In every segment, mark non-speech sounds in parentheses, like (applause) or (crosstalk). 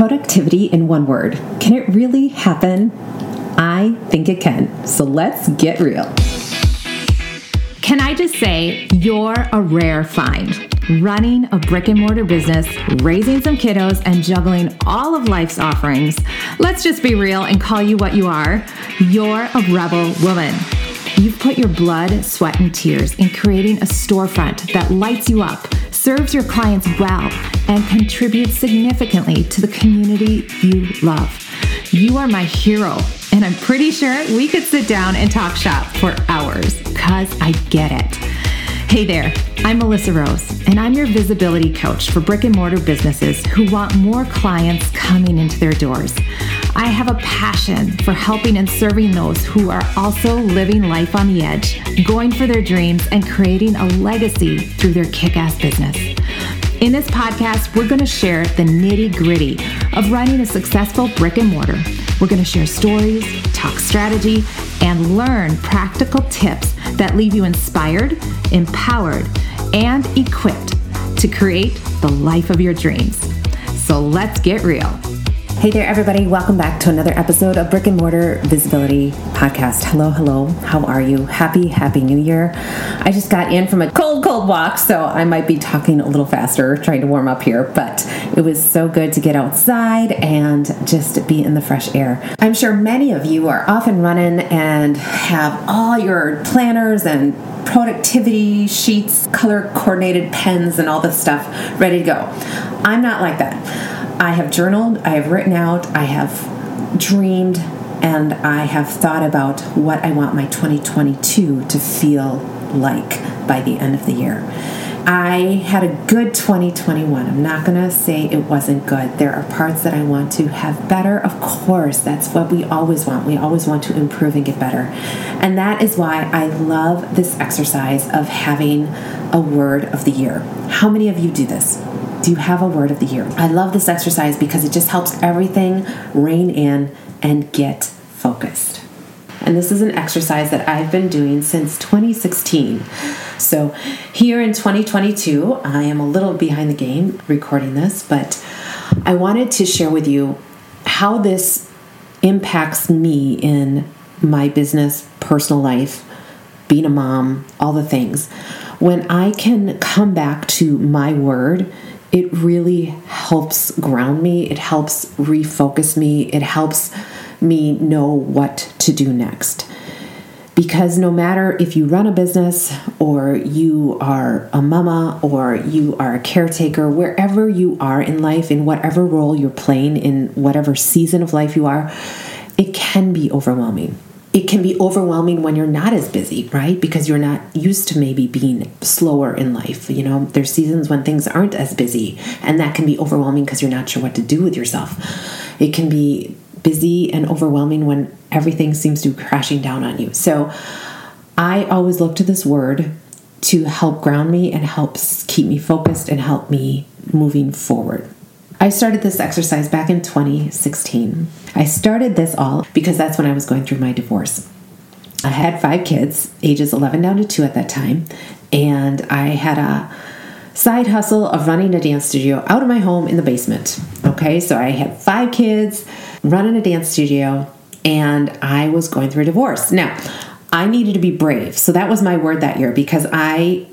Productivity in one word. Can it really happen? I think it can. So let's get real. Can I just say, you're a rare find. Running a brick and mortar business, raising some kiddos, and juggling all of life's offerings. Let's just be real and call you what you are. You're a rebel woman. You've put your blood, sweat, and tears in creating a storefront that lights you up serves your clients well, and contributes significantly to the community you love. You are my hero, and I'm pretty sure we could sit down and talk shop for hours because I get it. Hey there, I'm Melissa Rose, and I'm your visibility coach for brick and mortar businesses who want more clients coming into their doors. I have a passion for helping and serving those who are also living life on the edge, going for their dreams, and creating a legacy through their kick ass business. In this podcast, we're going to share the nitty gritty of running a successful brick and mortar. We're going to share stories, talk strategy, and learn practical tips that leave you inspired, empowered, and equipped to create the life of your dreams. So let's get real. Hey there, everybody. Welcome back to another episode of Brick and Mortar Visibility Podcast. Hello, hello. How are you? Happy, happy new year. I just got in from a cold, cold walk, so I might be talking a little faster, trying to warm up here, but it was so good to get outside and just be in the fresh air. I'm sure many of you are off and running and have all your planners and productivity sheets, color coordinated pens, and all this stuff ready to go. I'm not like that. I have journaled, I have written out, I have dreamed, and I have thought about what I want my 2022 to feel like by the end of the year. I had a good 2021. I'm not going to say it wasn't good. There are parts that I want to have better. Of course, that's what we always want. We always want to improve and get better. And that is why I love this exercise of having a word of the year. How many of you do this? Do you have a word of the year? I love this exercise because it just helps everything rein in and get focused. And this is an exercise that I've been doing since 2016. So, here in 2022, I am a little behind the game recording this, but I wanted to share with you how this impacts me in my business, personal life, being a mom, all the things. When I can come back to my word it really helps ground me, it helps refocus me, it helps me know what to do next. Because no matter if you run a business or you are a mama or you are a caretaker, wherever you are in life, in whatever role you're playing, in whatever season of life you are, it can be overwhelming it can be overwhelming when you're not as busy, right? Because you're not used to maybe being slower in life. You know, there's seasons when things aren't as busy, and that can be overwhelming because you're not sure what to do with yourself. It can be busy and overwhelming when everything seems to be crashing down on you. So I always look to this word to help ground me and helps keep me focused and help me moving forward. I started this exercise back in 2016. I started this all because that's when I was going through my divorce. I had five kids, ages 11 down to 2 at that time, and I had a side hustle of running a dance studio out of my home in the basement. Okay, so I had five kids, running a dance studio, and I was going through a divorce. Now, I needed to be brave. So that was my word that year because I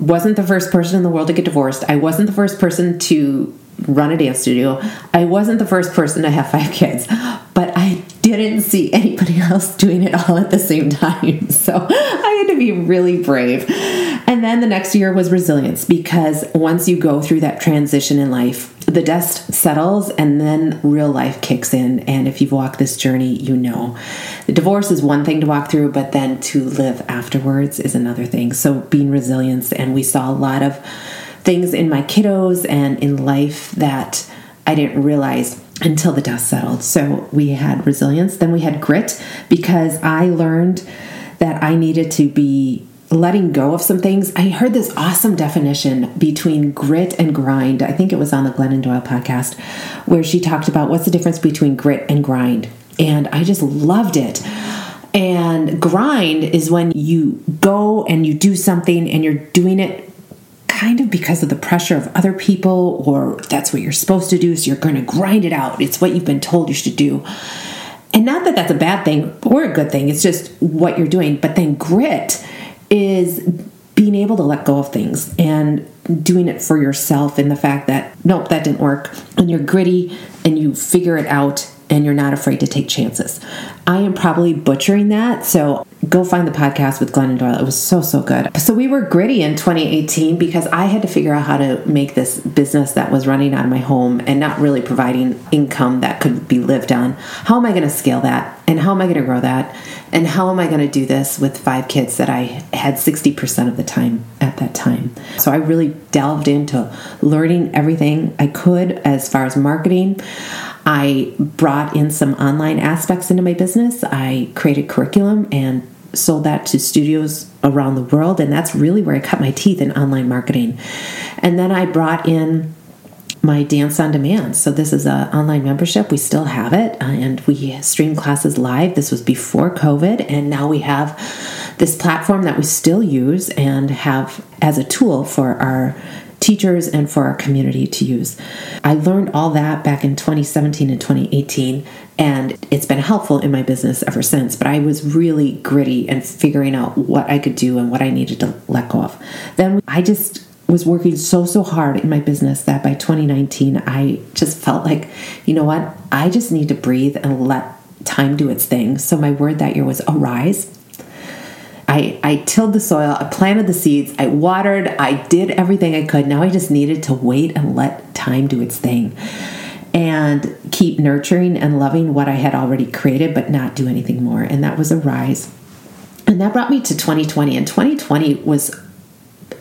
wasn't the first person in the world to get divorced. I wasn't the first person to run a dance studio. I wasn't the first person to have five kids, but I didn't see anybody (laughs) else doing it all at the same time. (laughs) So I had to be really brave. And then the next year was resilience because once you go through that transition in life, the dust settles and then real life kicks in. And if you've walked this journey, you know. The divorce is one thing to walk through, but then to live afterwards is another thing. So being resilient, and we saw a lot of things in my kiddos and in life that I didn't realize until the dust settled. So we had resilience, then we had grit because I learned that I needed to be letting go of some things. I heard this awesome definition between grit and grind. I think it was on the Glennon Doyle podcast where she talked about what's the difference between grit and grind. And I just loved it. And grind is when you go and you do something and you're doing it kind of because of the pressure of other people, or that's what you're supposed to do, so you're going to grind it out. It's what you've been told you should do. And not that that's a bad thing or a good thing, it's just what you're doing. But then grit is being able to let go of things and doing it for yourself in the fact that, nope, that didn't work. And you're gritty and you figure it out and you're not afraid to take chances. I am probably butchering that, so go find the podcast with Glennon Doyle. It was so, so good. So we were gritty in 2018 because I had to figure out how to make this business that was running out of my home and not really providing income that could be lived on. How am I going to scale that? And how am I going to grow that? And how am I going to do this with five kids that I had 60% of the time at that time? So I really delved into learning everything I could as far as marketing. I brought in some online aspects into my business. I created curriculum and sold that to studios around the world. And that's really where I cut my teeth in online marketing. And then I brought in my dance on demand so this is an online membership we still have it uh, and we stream classes live this was before covid and now we have this platform that we still use and have as a tool for our teachers and for our community to use. I learned all that back in 2017 and 2018, and it's been helpful in my business ever since. But I was really gritty and figuring out what I could do and what I needed to let go of. Then I just was working so so hard in my business that by 2019 I just felt like, you know what? I just need to breathe and let time do its thing. So my word that year was arise I, I tilled the soil, I planted the seeds, I watered, I did everything I could. Now I just needed to wait and let time do its thing and keep nurturing and loving what I had already created, but not do anything more. And that was a rise. And that brought me to 2020. And 2020 was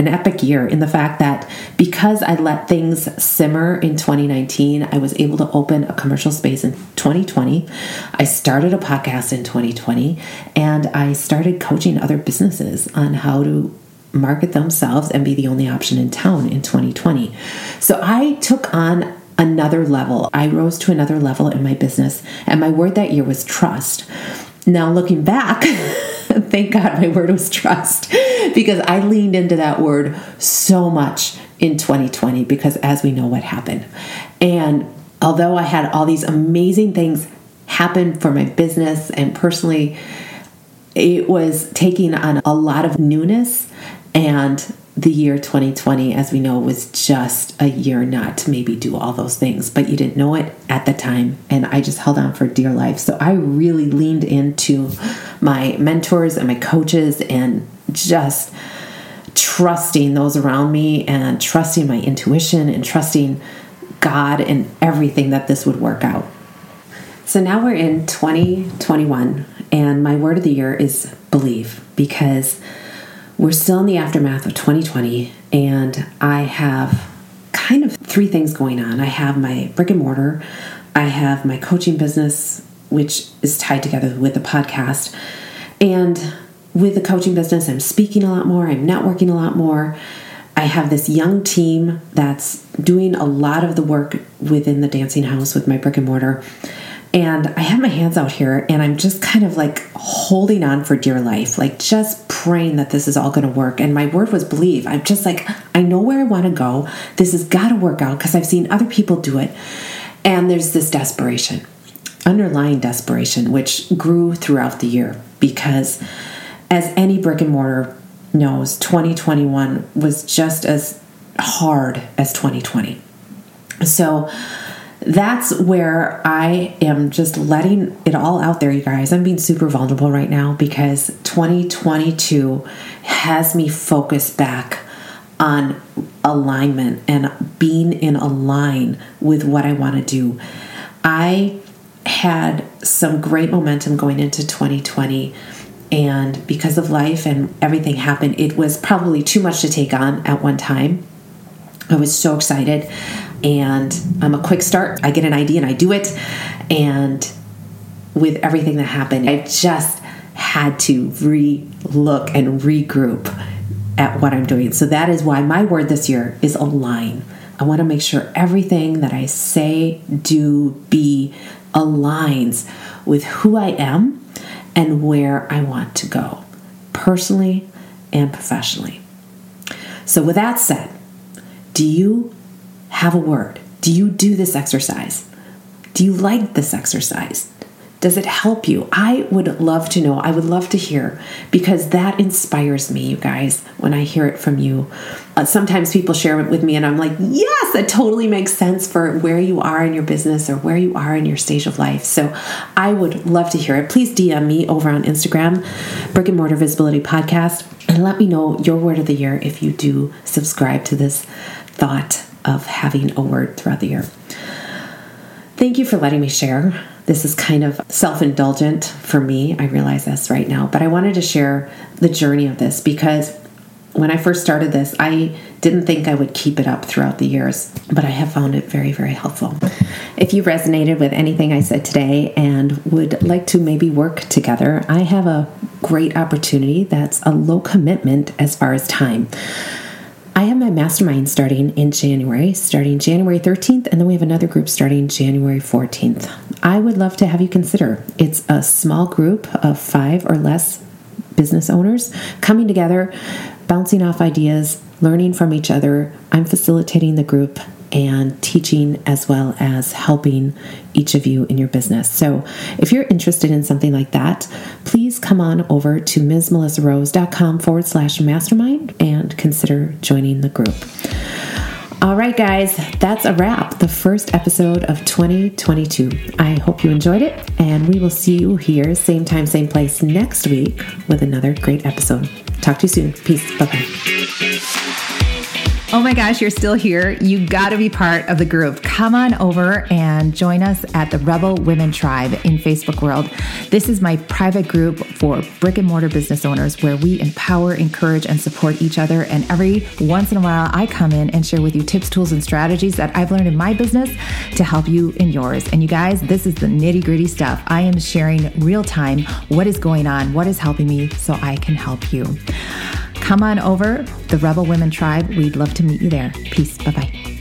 an epic year in the fact that because I let things simmer in 2019, I was able to open a commercial space in 2020. I started a podcast in 2020 and I started coaching other businesses on how to market themselves and be the only option in town in 2020. So I took on another level. I rose to another level in my business, and my word that year was trust. Now, looking back, (laughs) thank God my word was trust because I leaned into that word so much in 2020 because as we know what happened. And although I had all these amazing things happen for my business and personally, it was taking on a lot of newness and the year 2020, as we know, was just a year not to maybe do all those things, but you didn't know it at the time. And I just held on for dear life. So I really leaned into my mentors and my coaches and just trusting those around me and trusting my intuition and trusting God and everything that this would work out. So now we're in 2021, and my word of the year is believe because we're still in the aftermath of 2020, and I have kind of three things going on. I have my brick and mortar, I have my coaching business, which is tied together with the podcast, and with the coaching business, I'm speaking a lot more, I'm networking a lot more. I have this young team that's doing a lot of the work within the dancing house with my brick and mortar. And I have my hands out here and I'm just kind of like holding on for dear life, like just praying that this is all going to work. And my word was believe. I'm just like, I know where I want to go. This has got to work out because I've seen other people do it. And there's this desperation, underlying desperation, which grew throughout the year because, as any brick and mortar knows, 2021 was just as hard as 2020. So, that's where I am just letting it all out there, you guys. I'm being super vulnerable right now because 2022 has me focused back on alignment and being in align with what I want to do. I had some great momentum going into 2020 and because of life and everything happened it was probably too much to take on at one time i was so excited and I'm a quick start. I get an idea and I do it. And with everything that happened, I just had to re look and regroup at what I'm doing. So that is why my word this year is align. I want to make sure everything that I say, do, be aligns with who I am and where I want to go, personally and professionally. So, with that said, Do you have a word? Do you do this exercise? Do you like this exercise? Does it help you? I would love to know. I would love to hear because that inspires me, you guys, when I hear it from you. Uh, sometimes people share it with me, and I'm like, yes, that totally makes sense for where you are in your business or where you are in your stage of life. So I would love to hear it. Please DM me over on Instagram, Brick and Mortar Visibility Podcast, and let me know your word of the year if you do subscribe to this thought of having a word throughout the year. Thank you for letting me share. This is kind of self indulgent for me. I realize this right now, but I wanted to share the journey of this because when I first started this, I didn't think I would keep it up throughout the years, but I have found it very, very helpful. If you resonated with anything I said today and would like to maybe work together, I have a great opportunity that's a low commitment as far as time. I have my mastermind starting in January, starting January 13th, and then we have another group starting January 14th. I would love to have you consider. It's a small group of five or less business owners coming together, bouncing off ideas, learning from each other. I'm facilitating the group and teaching as well as helping each of you in your business. So, if you're interested in something like that, please come on over to MsMelissaRose.com forward slash mastermind and consider joining the group. All right, guys, that's a wrap. The first episode of 2022. I hope you enjoyed it, and we will see you here, same time, same place next week with another great episode. Talk to you soon. Peace. Bye bye. Oh my gosh, you're still here. You got to be part of the group. Come on over and join us at the Rebel Women Tribe in Facebook World. This is my private group for brick and mortar business owners where we empower, encourage, and support each other. And every once in a while, I come in and share with you tips, tools, and strategies that I've learned in my business to help you in yours. And you guys, this is the nitty gritty stuff. I am sharing real time what is going on, what is helping me so I can help you. Come on over, the Rebel Women Tribe. We'd love to meet you there. Peace. Bye bye.